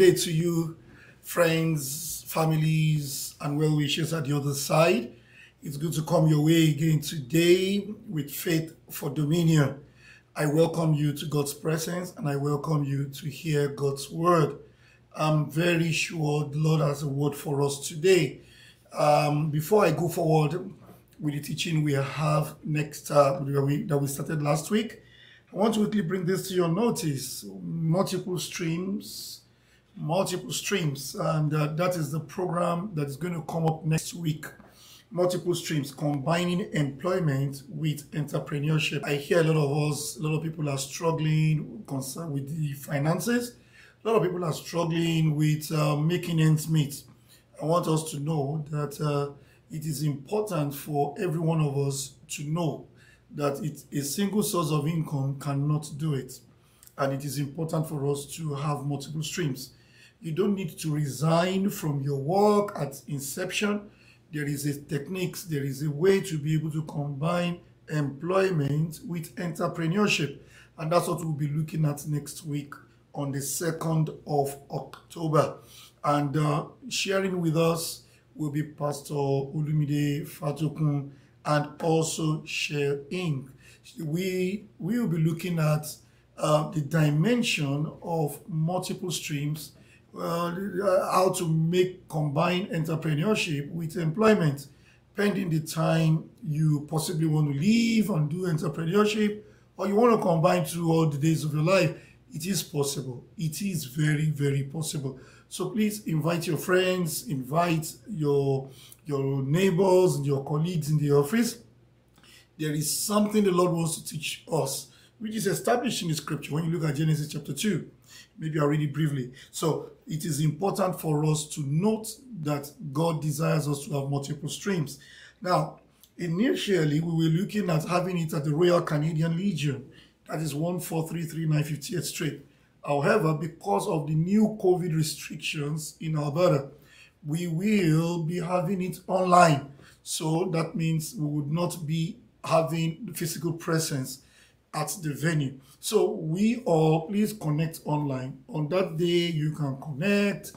day to you, friends, families, and well wishers at the other side. It's good to come your way again today with faith for dominion. I welcome you to God's presence and I welcome you to hear God's word. I'm very sure the Lord has a word for us today. Um, before I go forward with the teaching we have next uh, that we that we started last week, I want to quickly bring this to your notice. Multiple streams, multiple streams, and uh, that is the program that is going to come up next week. Multiple streams, combining employment with entrepreneurship. I hear a lot of us, a lot of people are struggling concerned with the finances. A lot of people are struggling with uh, making ends meet. I want us to know that uh, it is important for every one of us to know that it, a single source of income cannot do it. And it is important for us to have multiple streams. You don't need to resign from your work at inception. There is a technique, there is a way to be able to combine employment with entrepreneurship. And that's what we'll be looking at next week on the 2nd of October. And uh, sharing with us will be Pastor Olumide Fatokun and also Share Inc. We will be looking at uh, the dimension of multiple streams, uh, how to make combine entrepreneurship with employment, pending the time you possibly want to leave and do entrepreneurship, or you want to combine two all the days of your life. It is possible. It is very, very possible. So please invite your friends, invite your your neighbors, your colleagues in the office. There is something the Lord wants to teach us, which is established in the scripture. When you look at Genesis chapter 2, maybe I'll read it briefly. So it is important for us to note that God desires us to have multiple streams. Now, initially, we were looking at having it at the Royal Canadian Legion. That is 1433958 Street. However, because of the new COVID restrictions in Alberta, we will be having it online. So that means we would not be having physical presence at the venue. So we all please connect online. On that day, you can connect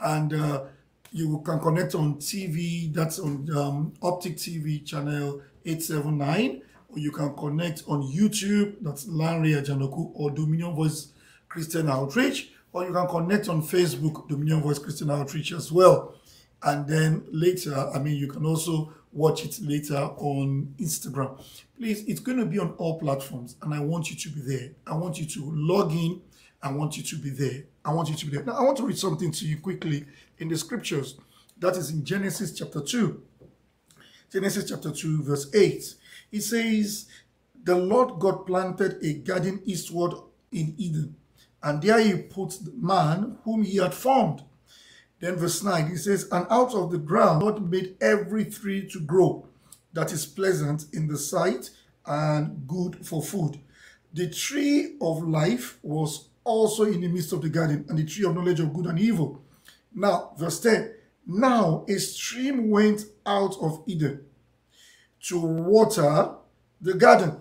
and uh, you can connect on TV. That's on um, Optik TV channel 879. Or you can connect on YouTube. That's Lanre Ajanoku or Dominion Voice Christian Outreach, or you can connect on Facebook, Dominion Voice Christian Outreach as well. And then later, I mean, you can also watch it later on Instagram. Please, it's going to be on all platforms, and I want you to be there. I want you to log in. I want you to be there. I want you to be there. Now, I want to read something to you quickly in the scriptures. That is in Genesis chapter 2. Genesis chapter 2, verse 8. It says, The Lord God planted a garden eastward in Eden and there he put the man whom he had formed. Then verse 9, he says, And out of the ground God made every tree to grow that is pleasant in the sight and good for food. The tree of life was also in the midst of the garden, and the tree of knowledge of good and evil. Now, verse 10 Now a stream went out of Eden to water the garden.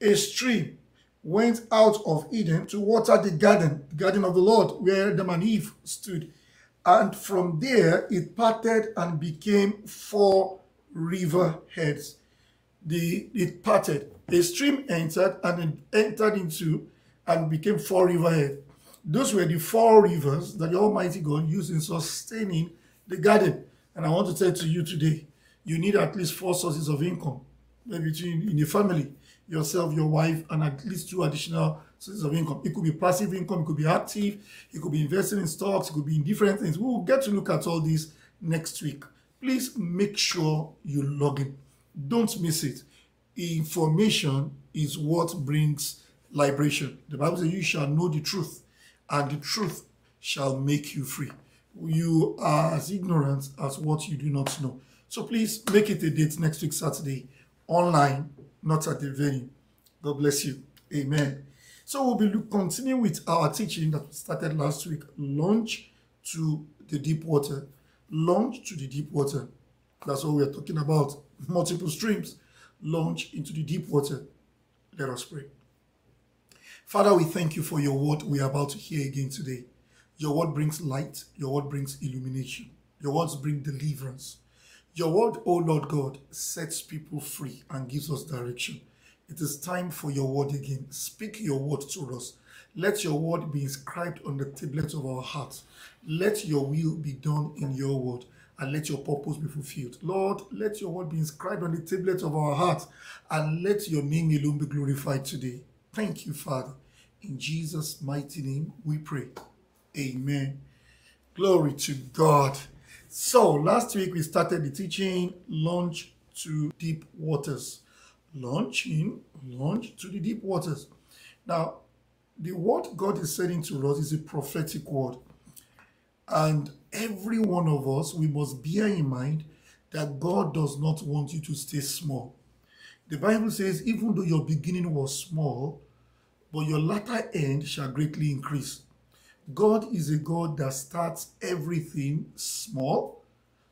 A stream went out of Eden to water the garden, the garden of the Lord, where Adam and Eve stood. And from there it parted and became four river heads. The, it parted. A stream entered and it entered into and became four river heads. Those were the four rivers that the Almighty God used in sustaining the garden. And I want to tell to you today, you need at least four sources of income, maybe in a family yourself, your wife, and at least two additional sources of income. It could be passive income, it could be active, it could be investing in stocks, it could be in different things. We will get to look at all this next week. Please make sure you log in. Don't miss it. Information is what brings liberation. The Bible says, You shall know the truth, and the truth shall make you free. You are as ignorant as what you do not know. So please make it a date next week, Saturday, online not at the venue. God bless you. Amen. So we'll be continuing with our teaching that started last week. Launch to the deep water. Launch to the deep water. That's what we are talking about. Multiple streams. Launch into the deep water. Let us pray. Father, we thank you for your word we are about to hear again today. Your word brings light, your word brings illumination, your words bring deliverance. Your word, O Lord God, sets people free and gives us direction. It is time for your word again. Speak your word to us. Let your word be inscribed on the tablet of our hearts. Let your will be done in your word and let your purpose be fulfilled. Lord, let your word be inscribed on the tablet of our hearts and let your name alone be glorified today. Thank you, Father. In Jesus' mighty name we pray. Amen. Glory to God. So, last week we started the teaching Launch to Deep Waters. Launching, launch to the deep waters. Now, the word God is saying to us is a prophetic word. And every one of us, we must bear in mind that God does not want you to stay small. The Bible says, even though your beginning was small, but your latter end shall greatly increase. God is a God that starts everything small.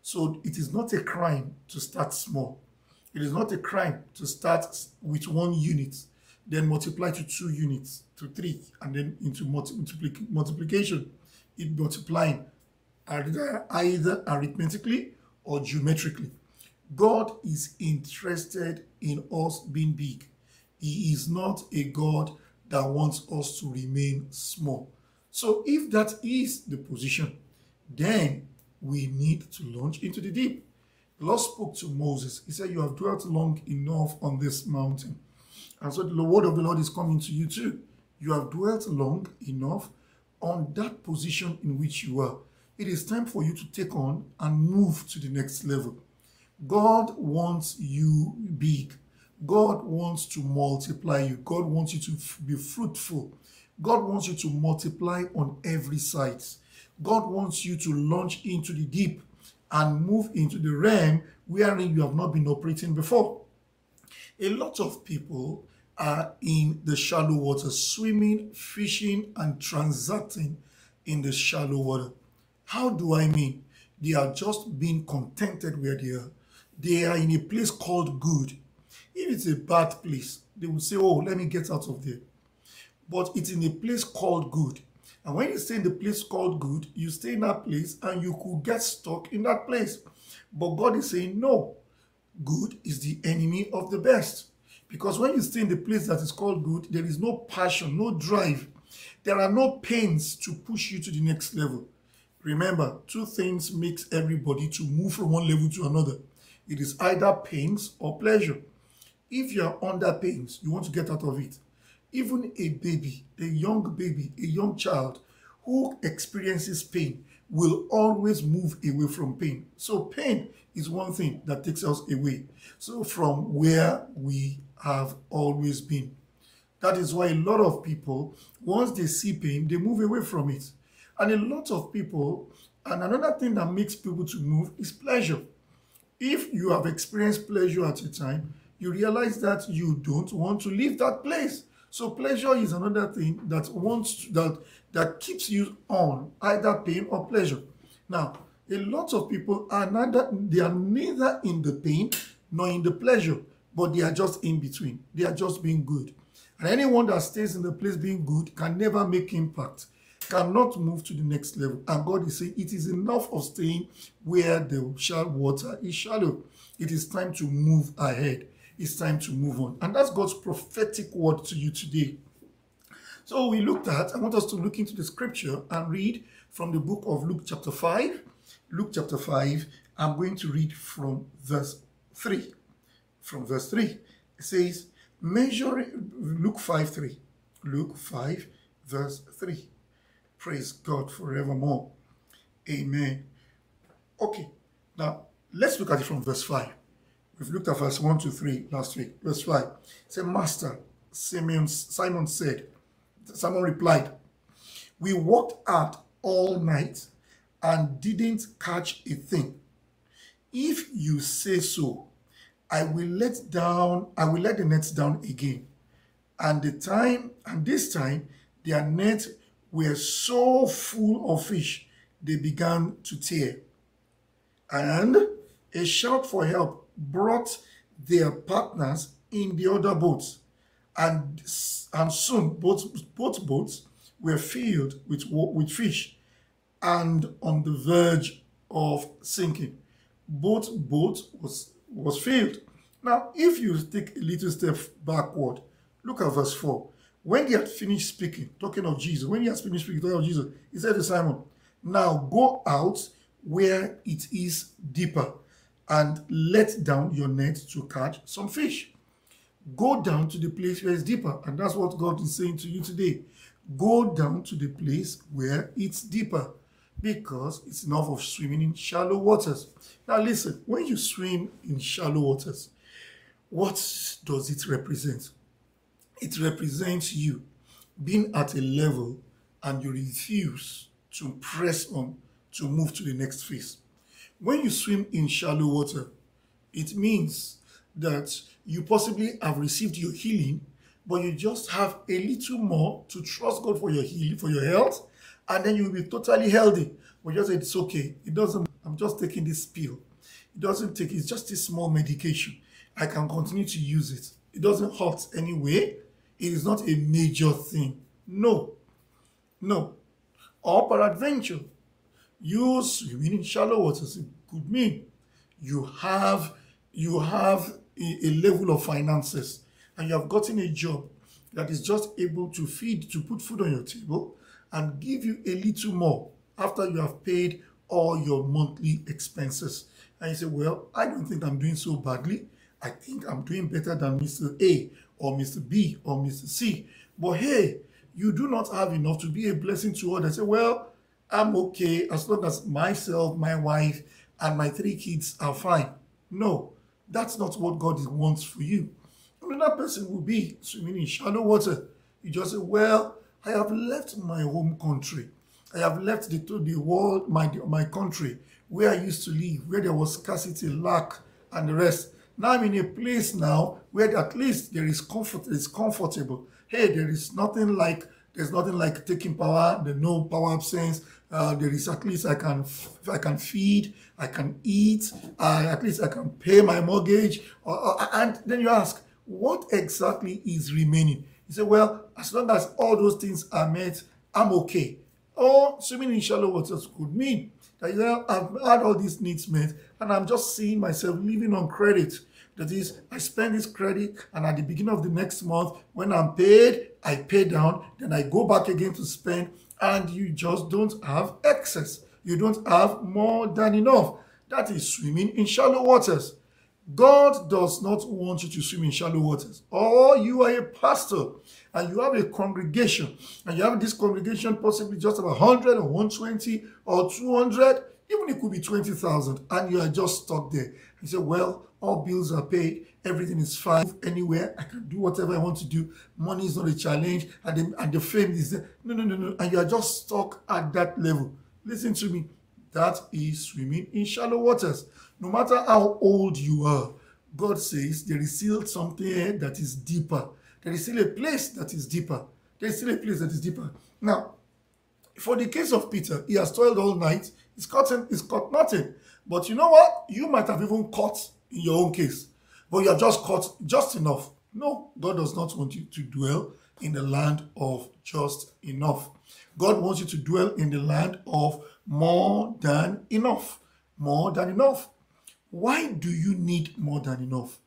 So it is not a crime to start small. It is not a crime to start with one unit, then multiply to two units, to three, and then into multi multiplication. It multiplying either, either arithmetically or geometrically. God is interested in us being big. He is not a God that wants us to remain small. So if that is the position, then we need to launch into the deep. The Lord spoke to Moses. He said, You have dwelt long enough on this mountain. And so the word of the Lord is coming to you too. You have dwelt long enough on that position in which you are. It is time for you to take on and move to the next level. God wants you big. God wants to multiply you. God wants you to be fruitful. God wants you to multiply on every side. God wants you to launch into the deep and move into the realm wherein you have not been operating before. A lot of people are in the shallow water, swimming, fishing, and transacting in the shallow water. How do I mean? They are just being contented where they are. They are in a place called good. If it's a bad place, they will say, Oh, let me get out of there. But it's in a place called good. And when you stay in the place called good, you stay in that place and you could get stuck in that place. But God is saying, No, good is the enemy of the best. Because when you stay in the place that is called good, there is no passion, no drive. There are no pains to push you to the next level. Remember, two things makes everybody to move from one level to another. It is either pains or pleasure. If you are under pains, you want to get out of it. Even a baby, a young baby, a young child who experiences pain will always move away from pain. So pain is one thing that takes us away. So from where we have always been. That is why a lot of people, once they see pain, they move away from it. And a lot of people, and another thing that makes people to move is pleasure. If you have experienced pleasure at a time, you realize that you don't want to leave that place. So pleasure is another thing that wants that that keeps you on either pain or pleasure. Now, a lot of people are neither they are neither in the pain nor in the pleasure, but they are just in between. They are just being good. And anyone that stays in the place being good can never make impact, cannot move to the next level. And God is saying it is enough of staying where the shallow water is shallow. It is time to move ahead it's time to move on. And that's God's prophetic word to you today. So we looked at, I want us to look into the scripture and read from the book of Luke chapter 5. Luke chapter 5, I'm going to read from verse 3. From verse 3, it says, measuring, Luke 5 3. Luke 5, verse 3. Praise God forevermore. Amen. Okay, now let's look at it from verse 5. We've looked at verse 1 to 3 last week. Verse 5. Say, Master, Simeon, Simon said, Simon replied, We walked out all night and didn't catch a thing. If you say so, I will let down, I will let the nets down again. And the time, and this time, their nets were so full of fish, they began to tear. And a shout for help brought their partners in the other boats, and, and soon both, both boats were filled with, with fish and on the verge of sinking. Both boats was, was filled. Now, if you take a little step backward, look at verse 4. When he had finished speaking, talking of Jesus, when he had finished speaking, talking of Jesus, he said to Simon, Now go out where it is deeper and let down your net to catch some fish. Go down to the place where it's deeper. And that's what God is saying to you today. Go down to the place where it's deeper because it's enough of swimming in shallow waters. Now, listen, when you swim in shallow waters, what does it represent? It represents you being at a level and you refuse to press on to move to the next phase. When you swim in shallow water, it means that you possibly have received your healing, but you just have a little more to trust God for your healing, for your health, and then you will be totally healthy. But just say it's okay. It doesn't, I'm just taking this pill. It doesn't take, it's just a small medication. I can continue to use it. It doesn't hurt anyway. It is not a major thing. No. No. Or peradventure, swimming in shallow waters it could mean you have you have a, a level of finances and you have gotten a job that is just able to feed to put food on your table and give you a little more after you have paid all your monthly expenses. And you say well i don't think i'm doing so badly. I think i'm doing better than mr a or mr b or mr c. But hey you do not have enough to be a blessing to others. Say well I'm okay as long as myself, my wife, and my three kids are fine. No, that's not what God wants for you. Another person will be swimming in shallow water. You just say, Well, I have left my home country. I have left the, the world, my, my country, where I used to live, where there was scarcity, lack, and the rest. Now I'm in a place now where at least there is comfort, it's comfortable. Hey, there is nothing like there's nothing like taking power, the no power absence, uh, there is at least I can I can feed, I can eat, uh, at least I can pay my mortgage. and then you ask, what exactly is remaining? You say, well, as long as all those things are met, I'm okay. Or swimming in shallow waters could mean that you know, I've had all these needs met and I'm just seeing myself living on credit. That is, I spend this credit, and at the beginning of the next month, when I'm paid, I pay down, then I go back again to spend, and you just don't have excess. You don't have more than enough. That is swimming in shallow waters. God does not want you to swim in shallow waters. Or you are a pastor and you have a congregation and you have this congregation possibly just about 100 or 120 or 200, even it could be 20,000 and you are just stuck there. You say, well, all bills are paid, everything is fine. Anywhere, I can do whatever I want to do. Money is not a challenge, and the, and the fame is there. No, no, no, no. And you are just stuck at that level. Listen to me. That is swimming in shallow waters. No matter how old you are, God says there is still something that is deeper. There is still a place that is deeper. There is still a place that is deeper. Now, for the case of Peter, he has toiled all night. He's caught, he's caught nothing. But you know what? You might have even caught in your own case, but you are just caught just enough. No, God does not want you to dwell in the land of just enough. God wants you to dwell in the land of more than enough. More than enough. Why do you need more than enough?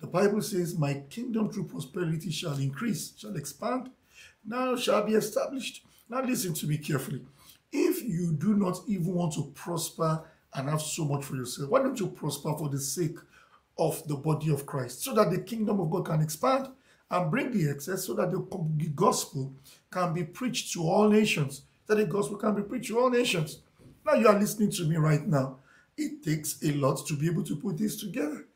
The Bible says, My kingdom through prosperity shall increase, shall expand, now shall be established. Now listen to me carefully. If you do not even want to prosper and have so much for yourself, why don't you prosper for the sake of the body of Christ so that the kingdom of God can expand and bring the excess so that the, gospel can be preached to all nations, that the gospel can be preached to all nations. Now you are listening to me right now. It takes a lot to be able to put this together.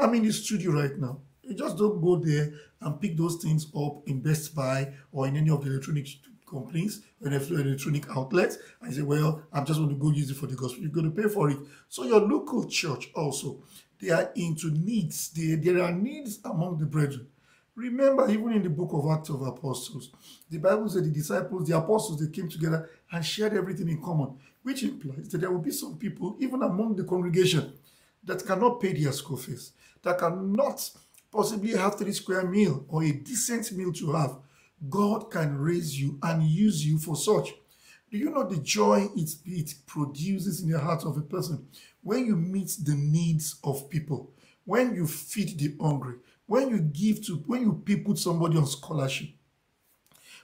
I'm in the studio right now. You just don't go there and pick those things up in Best Buy or in any of the electronic companies or electronic outlets and say, well, I'm just going to go use it for the gospel. You're going to pay for it. So your local church also they are into needs. They, there are needs among the brethren. Remember, even in the book of Acts of Apostles, the Bible said the disciples, the apostles, they came together and shared everything in common, which implies that there will be some people, even among the congregation, that cannot pay their school fees, that cannot possibly have three square meal or a decent meal to have, God can raise you and use you for such. Do you know the joy it, it produces in the heart of a person when you meet the needs of people, when you feed the hungry, when you give to, when you put somebody on scholarship,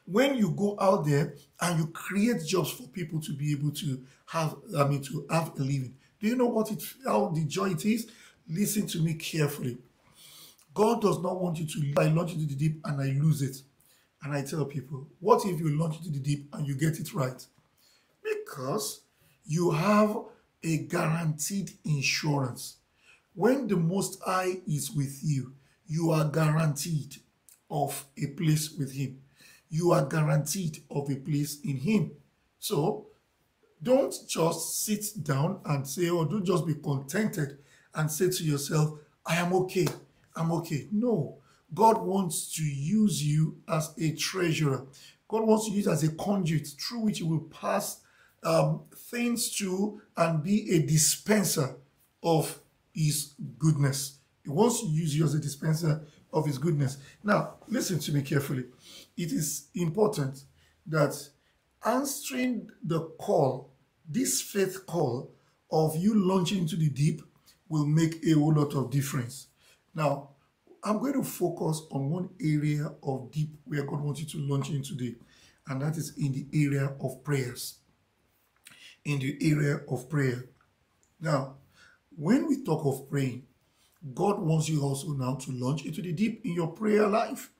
when you go out there and you create jobs for people to be able to have, I mean, to have a living. Do you know what it, how the joy it is? Listen to me carefully. God does not want you to, I launch into the deep and I lose it. And I tell people, what if you launch into the deep and you get it right? Because you have a guaranteed insurance. When the Most High is with you, you are guaranteed of a place with Him. You are guaranteed of a place in Him. So don't just sit down and say, or don't just be contented and say to yourself, I am okay. I'm okay. No. God wants to use you as a treasurer. God wants to use you as a conduit through which He will pass um, things to and be a dispenser of His goodness. He wants to use you as a dispenser of His goodness. Now, listen to me carefully. It is important that answering the call, this faith call of you launching into the deep, will make a whole lot of difference. Now, I'm going to focus on one area of deep where God wants you to launch into today, and that is in the area of prayers. In the area of prayer. Now, when we talk of praying, God wants you also now to launch into the deep in your prayer life.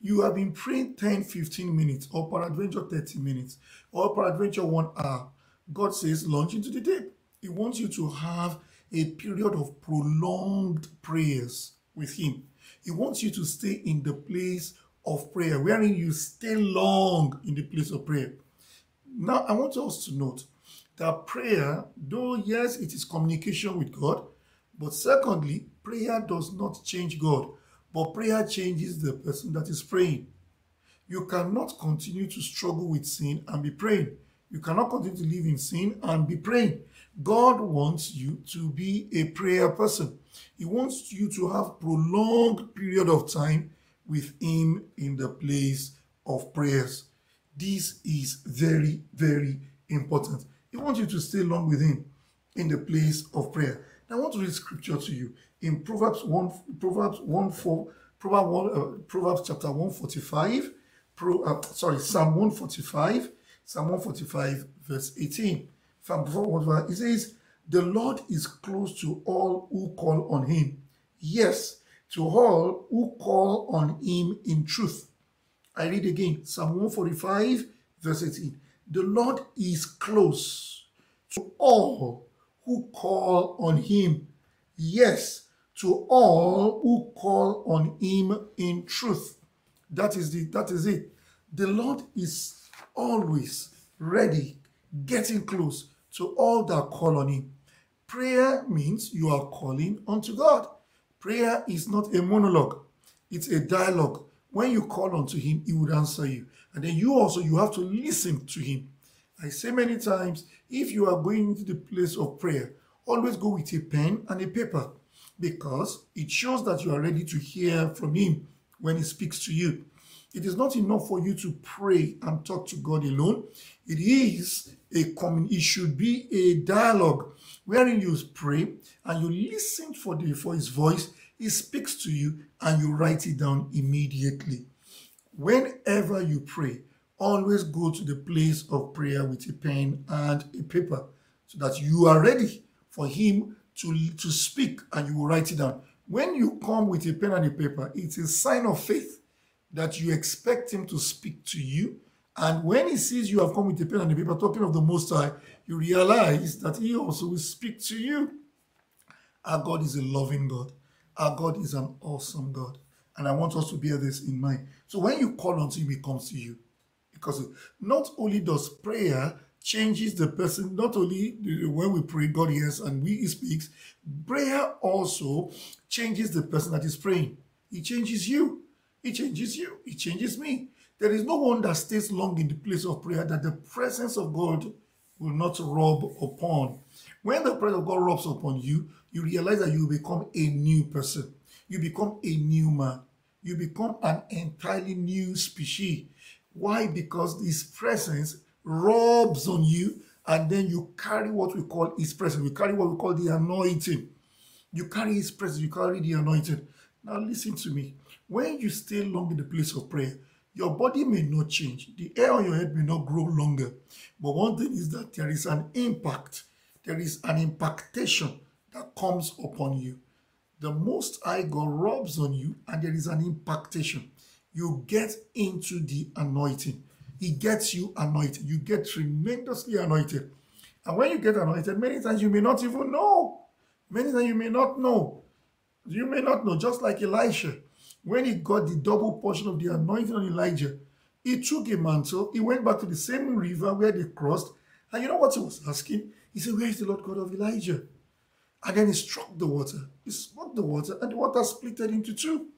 You have been praying 10, 15 minutes, or peradventure 30 minutes, or peradventure one hour. God says, launch into the deep. He wants you to have a period of prolonged prayers with Him. He wants you to stay in the place of prayer, wherein you stay long in the place of prayer. Now, I want us to note that prayer, though yes, it is communication with God, but secondly, prayer does not change God, but prayer changes the person that is praying. You cannot continue to struggle with sin and be praying. You cannot continue to live in sin and be praying. God wants you to be a prayer person. He wants you to have prolonged period of time with him in the place of prayers. This is very, very important. He wants you to stay long with him in the place of prayer. Now, I want to read scripture to you in Proverbs 1, Proverbs 1, 4, Proverbs, 1, uh, Proverbs chapter 145, Pro, uh, sorry, Psalm 145, Psalm 145, verse 18 from before it says, The Lord is close to all who call on him. Yes, to all who call on him in truth. I read again, Psalm 145, verse 18. The Lord is close to all who call on him. Yes, to all who call on him in truth. That is the that is it. The Lord is always ready, getting close to all that call on him. Prayer means you are calling unto God. Prayer is not a monologue, it's a dialogue. When you call unto him, he would answer you. And then you also you have to listen to him. I say many times, if you are going to the place of prayer, always go with a pen and a paper because it shows that you are ready to hear from him when he speaks to you. It is not enough for you to pray and talk to God alone. It is a common, it should be a dialogue wherein you pray and you listen for the for his voice. He speaks to you and you write it down immediately. Whenever you pray, always go to the place of prayer with a pen and a paper so that you are ready for him to, to speak and you will write it down. When you come with a pen and a paper, it's a sign of faith that you expect him to speak to you. And when he sees you have come with a pen and a paper talking of the Most High, you realize that he also will speak to you. Our God is a loving God. Our God is an awesome God. And I want us to bear this in mind. So when you call unto him, he comes to you. Because not only does prayer changes the person, not only when we pray, God hears and we speaks, prayer also changes the person that is praying. He changes you. He changes you. He changes me. There is no one that stays long in the place of prayer that the presence of God will not rub upon. When the presence of God rubs upon you, you realize that you become a new person. you become a new man. You become an entirely new species. Why? Because his presence rubs on you, and then you carry what we call his presence. We carry what we call the anointing. You carry his presence, you carry the anointing. Now, listen to me. When you stay long in the place of prayer, your body may not change. The hair on your head may not grow longer. But one thing is that there is an impact. There is an impactation that comes upon you. The Most High God rubs on you and there is an impactation. You get into the anointing. He gets you anointed. You get tremendously anointed. And when you get anointed, many times you may not even know. Many times you may not know. You may not know, just like Elisha. When he got the double portion of the anointing on Elijah, he took a mantle, he went back to the same river where they crossed, and you know what he was asking? He said, Where is the Lord God of Elijah? And then he struck the water. He struck the water, and the water split into two,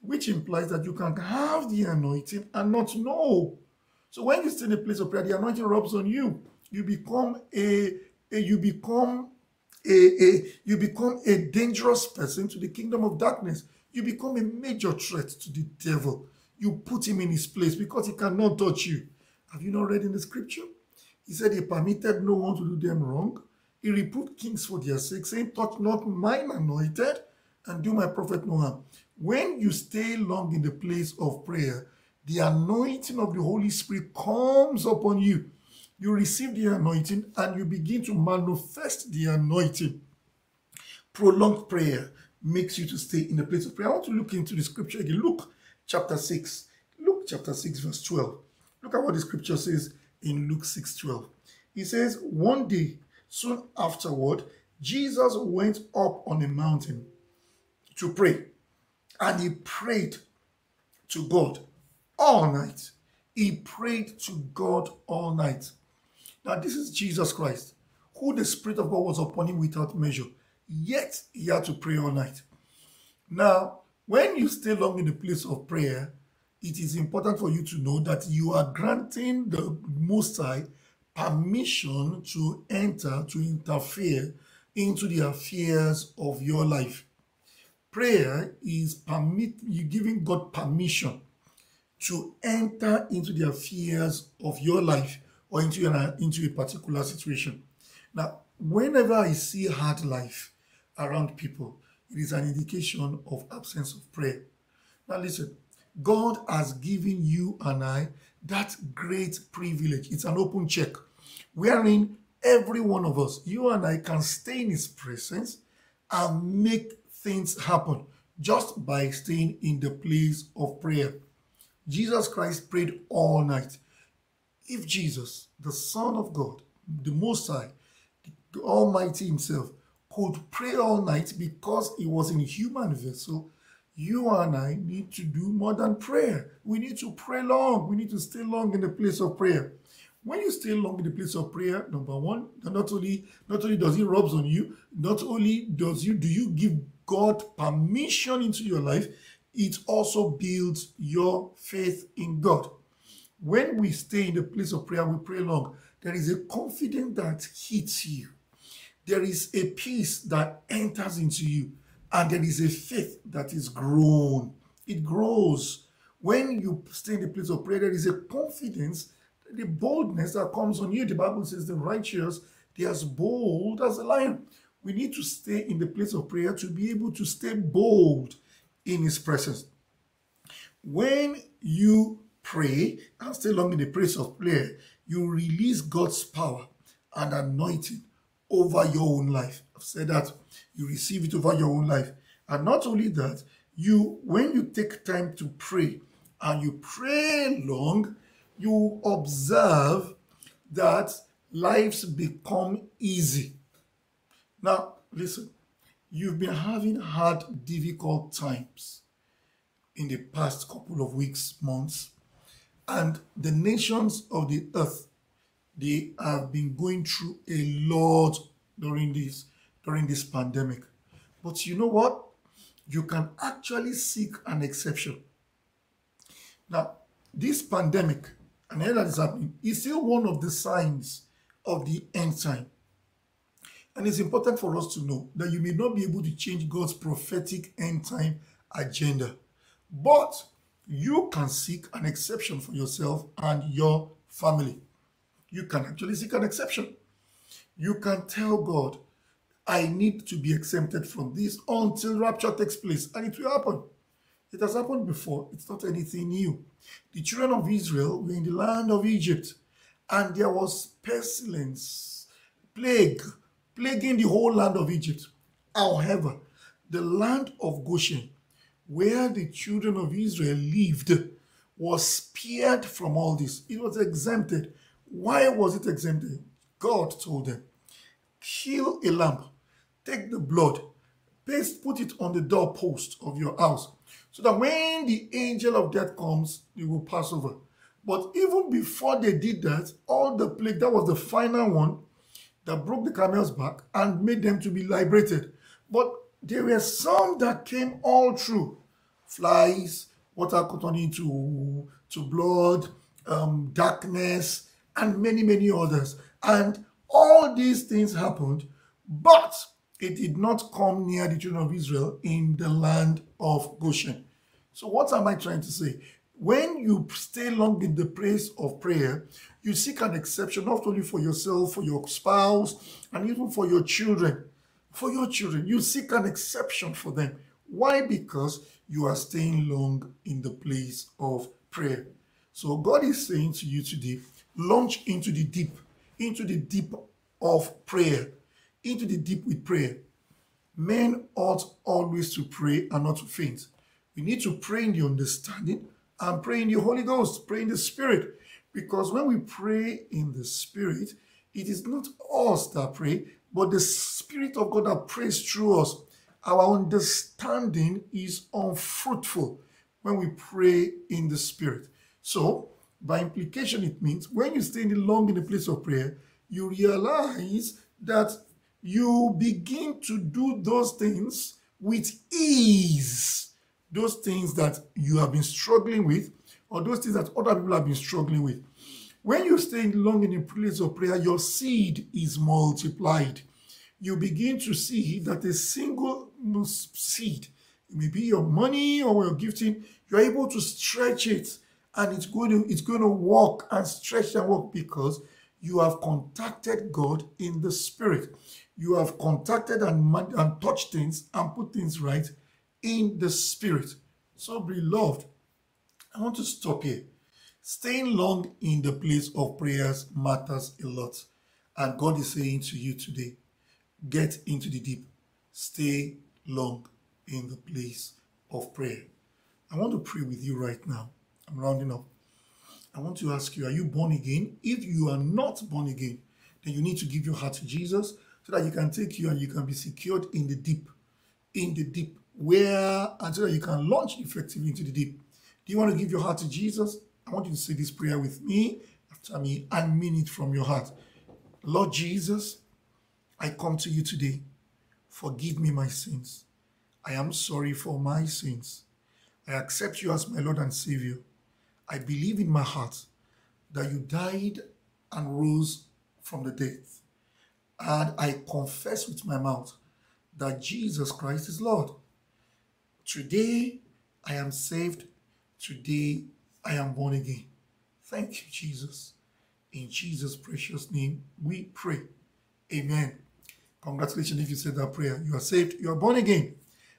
which implies that you can have the anointing and not know. So when you stay in a place of prayer, the anointing rubs on you. You become a, a you become a, a you become a dangerous person to the kingdom of darkness you become a major threat to the devil. You put him in his place because he cannot touch you. Have you not read in the scripture? He said he permitted no one to do them wrong. He reproved kings for their sake, saying, Touch not mine anointed and do my prophet no harm. When you stay long in the place of prayer, the anointing of the Holy Spirit comes upon you. You receive the anointing and you begin to manifest the anointing. Prolonged prayer makes you to stay in a place of prayer. I want to look into the scripture again. Luke chapter 6. Luke chapter 6, verse 12. Look at what the scripture says in Luke 6 12. He says, One day, soon afterward, Jesus went up on a mountain to pray. And he prayed to God all night. He prayed to God all night. Now, this is Jesus Christ, who the Spirit of God was upon him without measure. Yet he had to pray all night. Now, when you stay long in the place of prayer, it is important for you to know that you are granting the Most High permission to enter, to interfere into the affairs of your life. Prayer is permit you giving God permission to enter into the affairs of your life or into, an, into a particular situation. Now, whenever I see hard life, around people, it is an indication of absence of prayer. Now listen, God has given you and I that great privilege. It's an open check wherein every one of us, you and I, can stay in His presence and make things happen just by staying in the place of prayer. Jesus Christ prayed all night. If Jesus, the Son of God, the Most High, the Almighty Himself, could pray all night because he was in human vessel, you and I need to do more than prayer. We need to pray long. We need to stay long in the place of prayer. When you stay long in the place of prayer, number one, not only not only does it rubs on you, not only does you do you give God permission into your life, it also builds your faith in God. When we stay in the place of prayer, we pray long. There is a confidence that hits you there is a peace that enters into you, and there is a faith that is grown. It grows. When you stay in the place of prayer, there is a confidence, the boldness that comes on you. The Bible says the righteous, they are as bold as a lion. We need to stay in the place of prayer to be able to stay bold in his presence. When you pray and stay long in the place of prayer, you release God's power and anointing over your own life. I've said that you receive it over your own life. And not only that, you when you take time to pray and you pray long, you observe that lives become easy. Now, listen, you've been having hard, difficult times in the past couple of weeks, months, and the nations of the earth they have been going through a lot during this during this pandemic. But you know what? You can actually seek an exception. Now, this pandemic and all that is happening is still one of the signs of the end time. And it's important for us to know that you may not be able to change God's prophetic end time agenda. But you can seek an exception for yourself and your family. You can actually seek an exception. You can tell God, I need to be exempted from this until rapture takes place, and it will happen. It has happened before. It's not anything new. The children of Israel were in the land of Egypt, and there was pestilence, plague, plaguing the whole land of Egypt. However, the land of Goshen, where the children of Israel lived, was spared from all this. It was exempted. Why was it exempted? God told them, kill a lamb, take the blood, paste, put it on the doorpost of your house, so that when the angel of death comes, you will pass over. But even before they did that, all the plague, that was the final one that broke the camel's back and made them to be liberated. But there were some that came all through. Flies, water turning into to blood, um, darkness, and many, many others. And all these things happened, but it did not come near the children of Israel in the land of Goshen. So what am I trying to say? When you stay long in the place of prayer, you seek an exception not only for yourself, for your spouse, and even for your children. For your children, you seek an exception for them. Why? Because you are staying long in the place of prayer. So God is saying to you today, launch into the deep, into the deep of prayer, into the deep with prayer. Men ought always to pray and not to faint. We need to pray in the understanding and pray in the Holy Ghost, pray in the Spirit. Because when we pray in the Spirit, it is not us that pray, but the Spirit of God that prays through us. Our understanding is unfruitful when we pray in the Spirit. So, by implication, it means when you stay long in a place of prayer, you realize that you begin to do those things with ease. Those things that you have been struggling with, or those things that other people have been struggling with. When you stay long in a place of prayer, your seed is multiplied. You begin to see that a single seed, it may be your money or your gifting, you're able to stretch it and it's going to it's going to walk and stretch and walk because you have contacted God in the spirit. You have contacted and, and touched things and put things right in the spirit. So, beloved, I want to stop here. Staying long in the place of prayers matters a lot. And God is saying to you today, get into the deep. Stay long in the place of prayer. I want to pray with you right now. I'm rounding up. I want to ask you, are you born again? If you are not born again, then you need to give your heart to Jesus so that you can take you and you can be secured in the deep, in the deep, where, and so that you can launch effectively into the deep. Do you want to give your heart to Jesus? I want you to say this prayer with me after me and mean it from your heart. Lord Jesus, I come to you today. Forgive me my sins. I am sorry for my sins. I accept you as my Lord and Savior. I believe in my heart that you died and rose from the dead. And I confess with my mouth that Jesus Christ is Lord. Today I am saved. Today I am born again. Thank you, Jesus. In Jesus' precious name, we pray. Amen. Congratulations if you said that prayer. You are saved, you are born again.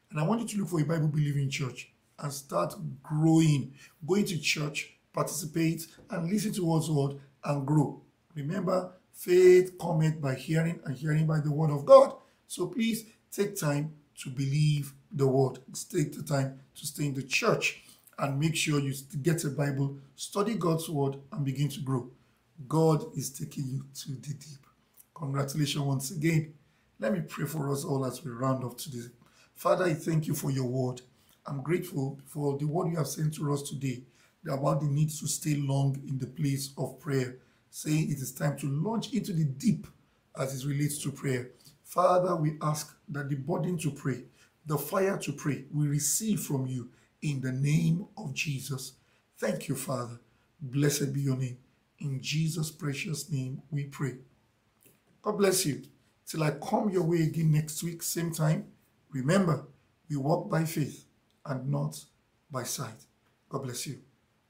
And I want you to look for a Bible believing church and start growing, going to church, participate, and listen to God's word and grow. Remember, faith cometh by hearing, and hearing by the word of God. So please take time to believe the word. Take the time to stay in the church and make sure you get a Bible, study God's word, and begin to grow. God is taking you to the deep. Congratulations once again. Let me pray for us all as we round off today. Father, I thank you for your word. I'm grateful for the word you have sent to us today about the need to stay long in the place of prayer, saying it is time to launch into the deep as it relates to prayer. Father, we ask that the burden to pray, the fire to pray, we receive from you in the name of Jesus. Thank you, Father. Blessed be your name. In Jesus' precious name we pray. God bless you. Till I come your way again next week, same time, remember, we walk by faith and not by sight. God bless you.